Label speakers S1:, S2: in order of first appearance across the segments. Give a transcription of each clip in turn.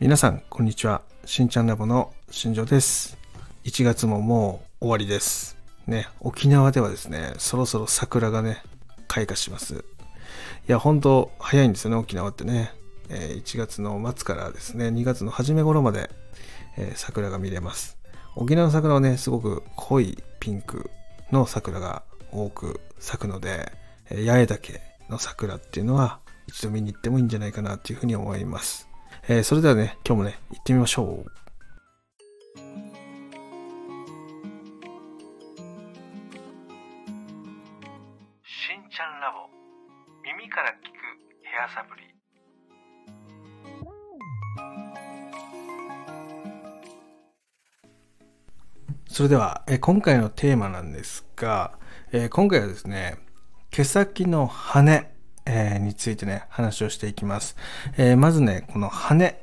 S1: 皆さん、こんにちは。しんちゃんラボの新庄です。1月ももう終わりです。ね、沖縄ではですね、そろそろ桜がね、開花します。いや、本当早いんですよね、沖縄ってね。え1月の末からですね、2月の初め頃まで、え桜が見れます。沖縄の桜はね、すごく濃いピンクの桜が多く咲くので、え八重岳の桜っていうのは一度見に行ってもいいんじゃないかなっていうふうに思います。えーそれではね、今日もね、行ってみましょう。しんちゃんラボ。耳から聞くヘアサプリ。それでは、えー今回のテーマなんですが、えー今回はですね毛先の羽、えーについてね話をしていきます、えーまずねこの羽っ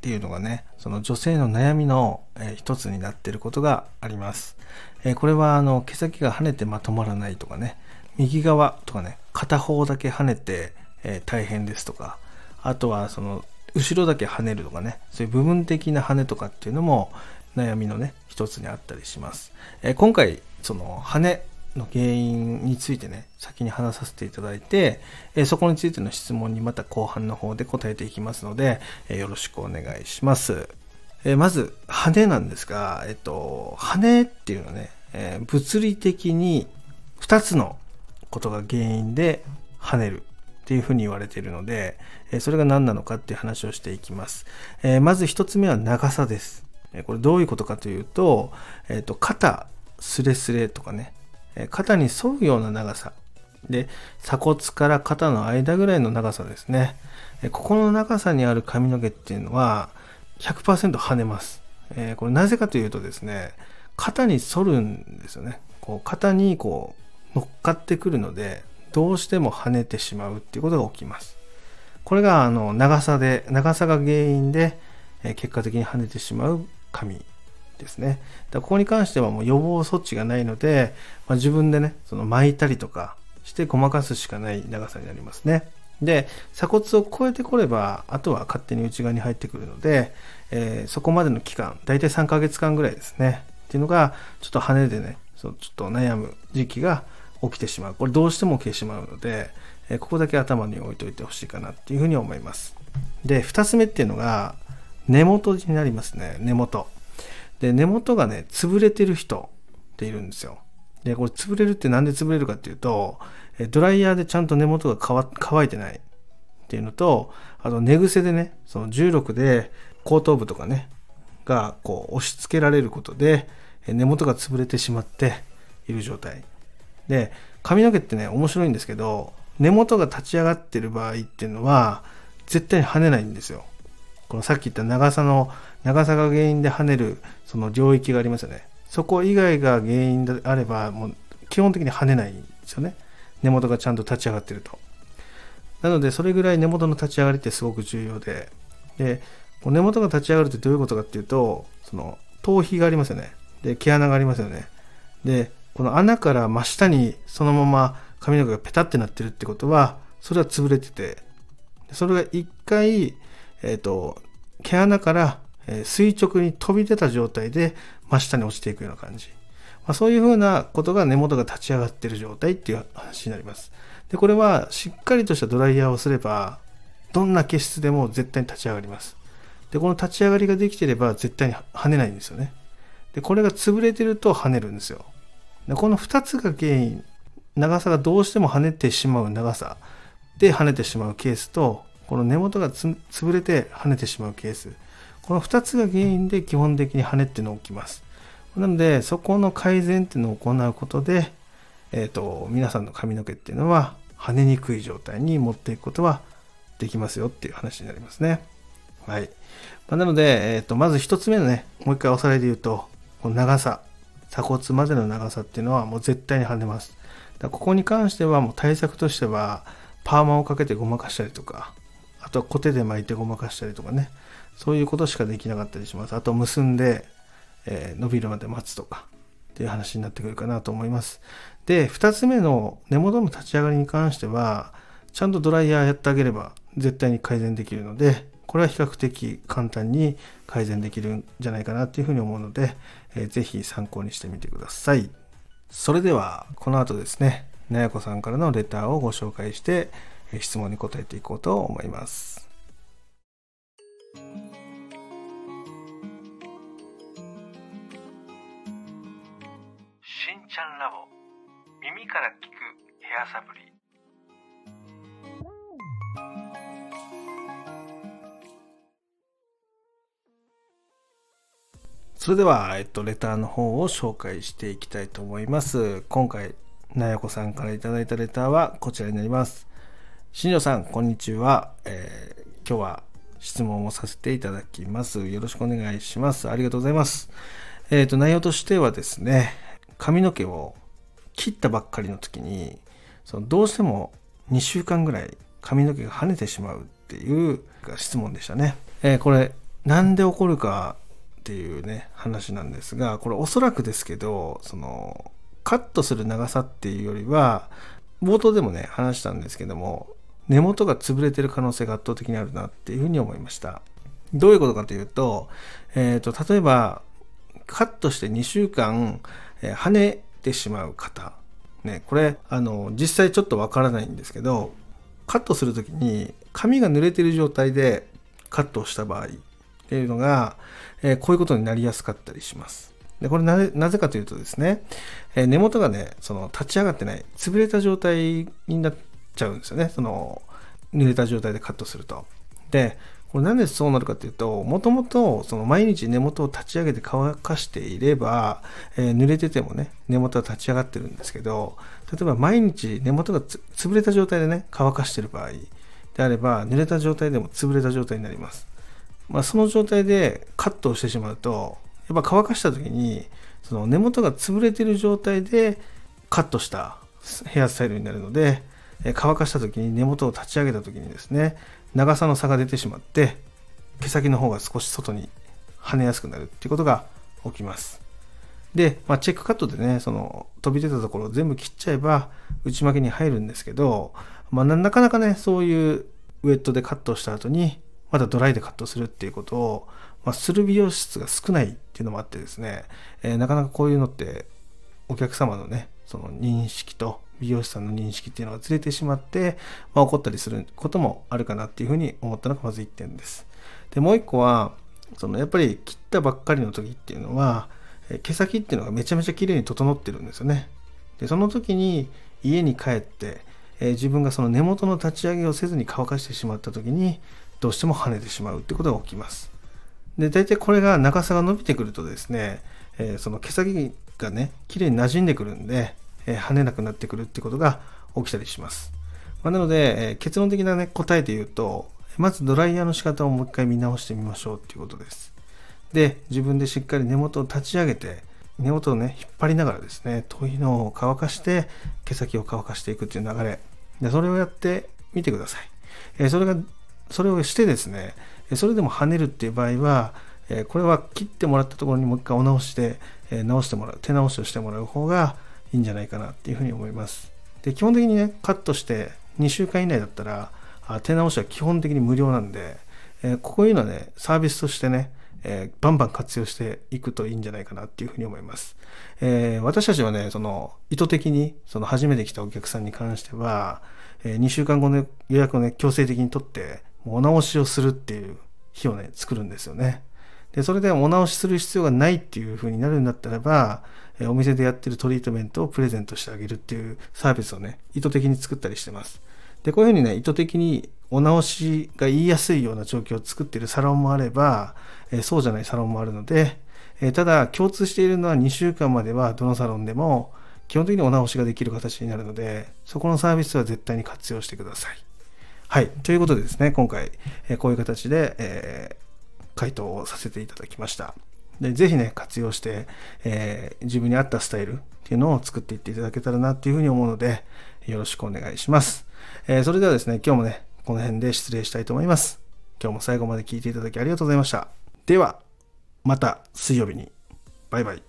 S1: ていうのがねその女性の悩みの、えー一つになっていることがあります、えーこれはあの毛先が跳ねてまとまらないとかね右側とかね片方だけ跳ねて、えー大変ですとかあとはその後ろだけ跳ねるとかねそういう部分的な跳ねとかっていうのも悩みのね一つにあったりします、えー今回その跳ねの原因についてね先に話させていただいて、えそこについての質問にまた後半の方で答えていきますので、えよろしくお願いします、えまず羽なんですが、えっと、羽っていうのはね、え物理的に2つのことが原因で跳ねるっていうふうに言われているので、えそれが何なのかっていう話をしていきます。えまず1つ目は長さです。これどういうことかというと、えっ、と、肩スレスレとかね、肩に沿うような長さ。で、鎖骨から肩の間ぐらいの長さですね。ここの長さにある髪の毛っていうのは100%跳ねます。えこれなぜかというとですね、肩に反るんですよね。こう肩にこう乗っかってくるので、どうしても跳ねてしまうっていうことが起きます。これがあの長さで、長さが原因で、え結果的に跳ねてしまう髪ですね。だここに関してはもう予防措置がないので、まあ、自分でね、その巻いたりとかしてごまかすしかない長さになりますね。で、鎖骨を越えてこれば、あとは勝手に内側に入ってくるので、えーそこまでの期間、大体3ヶ月間ぐらいですね。っていうのが、ちょっと羽でね、そうちょっと悩む時期が起きてしまう。これどうしても起きてしまうので、えーここだけ頭に置いといてほしいかなっていうふうに思います。で、2つ目っていうのが、根元になりますね。根元。で、根元がね、潰れてる人っているんですよ。で、これ潰れるってなんで潰れるかっていうと、ドライヤーでちゃんと根元が乾いてないっていうのと、あと寝癖でね、その重力で後頭部とかね、がこう押し付けられることで、根元が潰れてしまっている状態。で、髪の毛ってね、面白いんですけど、根元が立ち上がってる場合っていうのは、絶対に跳ねないんですよ。このさっき言った長さの、長さが原因で跳ねる、その領域がありますよね。そこ以外が原因であれば、もう基本的に跳ねないんですよね。根元がちゃんと立ち上がってると。なので、それぐらい根元の立ち上がりってすごく重要で、で、根元が立ち上がるってどういうことかっていうと、その、頭皮がありますよね。で、毛穴がありますよね。で、この穴から真下にそのまま髪の毛がペタってなってるってことは、それは潰れてて、それが一回、えっ、と、毛穴から垂直に飛び出た状態で真下に落ちていくような感じ。まあ、そういうふうなことが根元が立ち上がっている状態っていう話になります。で、これはしっかりとしたドライヤーをすれば、どんな毛質でも絶対に立ち上がります。で、この立ち上がりができてれば絶対に跳ねないんですよね。で、これが潰れてると跳ねるんですよ。で、この2つが原因、長さがどうしても跳ねてしまう長さで跳ねてしまうケースと、この根元が潰れて跳ねてしまうケース。この2つが原因で基本的に跳ねっていうのが起きます。なので、そこの改善っていうのを行うことで、えっ、と、皆さんの髪の毛っていうのは跳ねにくい状態に持っていくことはできますよっていう話になりますね。はい。まあなので、えっ、と、まず1つ目のね、もう一回おさらいで言うと、この長さ、鎖骨までの長さっていうのはもう絶対に跳ねます。ここに関してはもう対策としては、パーマをかけてごまかしたりとか、あとはコテで巻いてごまかしたりとかね、そういうことしかできなかったりします。あと結んで、えー伸びるまで待つとかっていう話になってくるかなと思います。で、2つ目の根元の立ち上がりに関しては、ちゃんとドライヤーやってあげれば絶対に改善できるので、これは比較的簡単に改善できるんじゃないかなっていうふうに思うので、えー、ぜひ参考にしてみてください。それでは、この後ですね、なやこさんからのレターをご紹介して、質問に答えていこうと思います。
S2: しんちゃんラボ耳から聞くヘアサプリ
S1: それでは、えっと、レターの方を紹介していきたいと思います。今回、なやこさんからいただいたレターはこちらになります。新庄さん、こんにちは、えー、今日は質問をさせていただきます。よろしくお願いします。ありがとうございます。えっ、ー、と、内容としてはですね、髪の毛を切ったばっかりの時に、そのどうしても2週間ぐらい髪の毛が跳ねてしまうっていう質問でしたね。えー、これ、なんで起こるかっていうね話なんですがこれおそらくですけどそのカットする長さっていうよりは冒頭でもね話したんですけども根元が潰れてる可能性が圧倒的にあるなっていうふうに思いましたどういうことかというと,、えーと、例えばカットして2週間、えー、跳ねてしまう方ねこれあの実際ちょっとわからないんですけどカットする時に髪が濡れてる状態でカットをした場合っていうのが、えー、こういうことになりやすかったりします。で、これなぜなぜかというとですね、えー、根元がね、その立ち上がってない、潰れた状態になっちゃうんですよね。その、濡れた状態でカットすると。で、これなんでそうなるかというと、もともとその毎日根元を立ち上げて乾かしていれば、えー、濡れててもね、根元は立ち上がってるんですけど、例えば毎日根元が潰れた状態でね、乾かしてる場合であれば、濡れた状態でも潰れた状態になります。まあ、その状態でカットをしてしまうとやっぱ乾かした時にその根元が潰れてる状態でカットしたヘアスタイルになるので乾かした時に根元を立ち上げた時にですね長さの差が出てしまって毛先の方が少し外に跳ねやすくなるっていうことが起きます。で、まあ、チェックカットでねその飛び出たところを全部切っちゃえば内巻きに入るんですけど、まあ、なかなかねそういうウェットでカットした後にまだドライでカットするっていうことを、まあ、する美容室が少ないっていうのもあってですね、えー、なかなかこういうのってお客様のね、その認識と美容師さんの認識っていうのがずれてしまって、まあ、起こったりすることもあるかなっていうふうに思ったのがまず1点です。で、もう1個は、そのやっぱり切ったばっかりの時っていうのは、毛先っていうのがめちゃめちゃ綺麗に整ってるんですよね。で、その時に家に帰って、えー、自分がその根元の立ち上げをせずに乾かしてしまった時に、どうしても跳ねてしまうってことが起きます。で、大体これが長さが伸びてくるとですね、えー、その毛先がね、綺麗に馴染んでくるんで、え、跳ねなくなってくるってことが起きたりします。まあ、なので、え、結論的なね、答えで言うと、まずドライヤーの仕方をもう一回見直してみましょうっていうことです。で、自分でしっかり根元を立ち上げて、根元をね、引っ張りながらですね、頭皮のを乾かして、毛先を乾かしていくっていう流れ。で、それをやってみてください。えそれがそれをしてですね、それでも跳ねるっていう場合は、えこれは切ってもらったところにもう一回お直しで直してもらう、手直しをしてもらう方がいいんじゃないかなっていうふうに思います。で、基本的にね、カットして2週間以内だったら、手直しは基本的に無料なんでえ、こういうのはね、サービスとしてね、えー、バンバン活用していくといいんじゃないかなっていうふうに思います。えー、私たちはね、その意図的にその初めて来たお客さんに関しては、えー、2週間後の予約をね、強制的に取って、お直しをするっていう日をね、作るんですよね。で、それでお直しする必要がないっていう風になるんだったらば、お店でやってるトリートメントをプレゼントしてあげるっていうサービスをね、意図的に作ったりしてます。で、こういうふうにね、意図的にお直しが言いやすいような状況を作ってるサロンもあれば、えそうじゃないサロンもあるので、えただ共通しているのは2週間まではどのサロンでも基本的にお直しができる形になるので、そこのサービスは絶対に活用してください。はい。ということでですね、今回、えこういう形で、えー、回答をさせていただきました。でぜひね、活用して、えー、自分に合ったスタイルっていうのを作っていっていただけたらなっていうふうに思うので、よろしくお願いします。えー、それではですね、今日もね、この辺で失礼したいと思います。今日も最後まで聞いていただきありがとうございました。では、また水曜日に。バイバイ。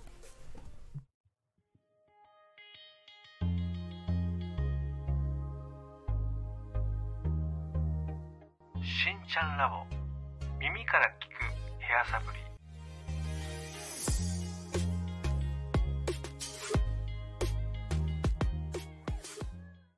S2: しんちゃんラボ耳から聞くヘアサプリ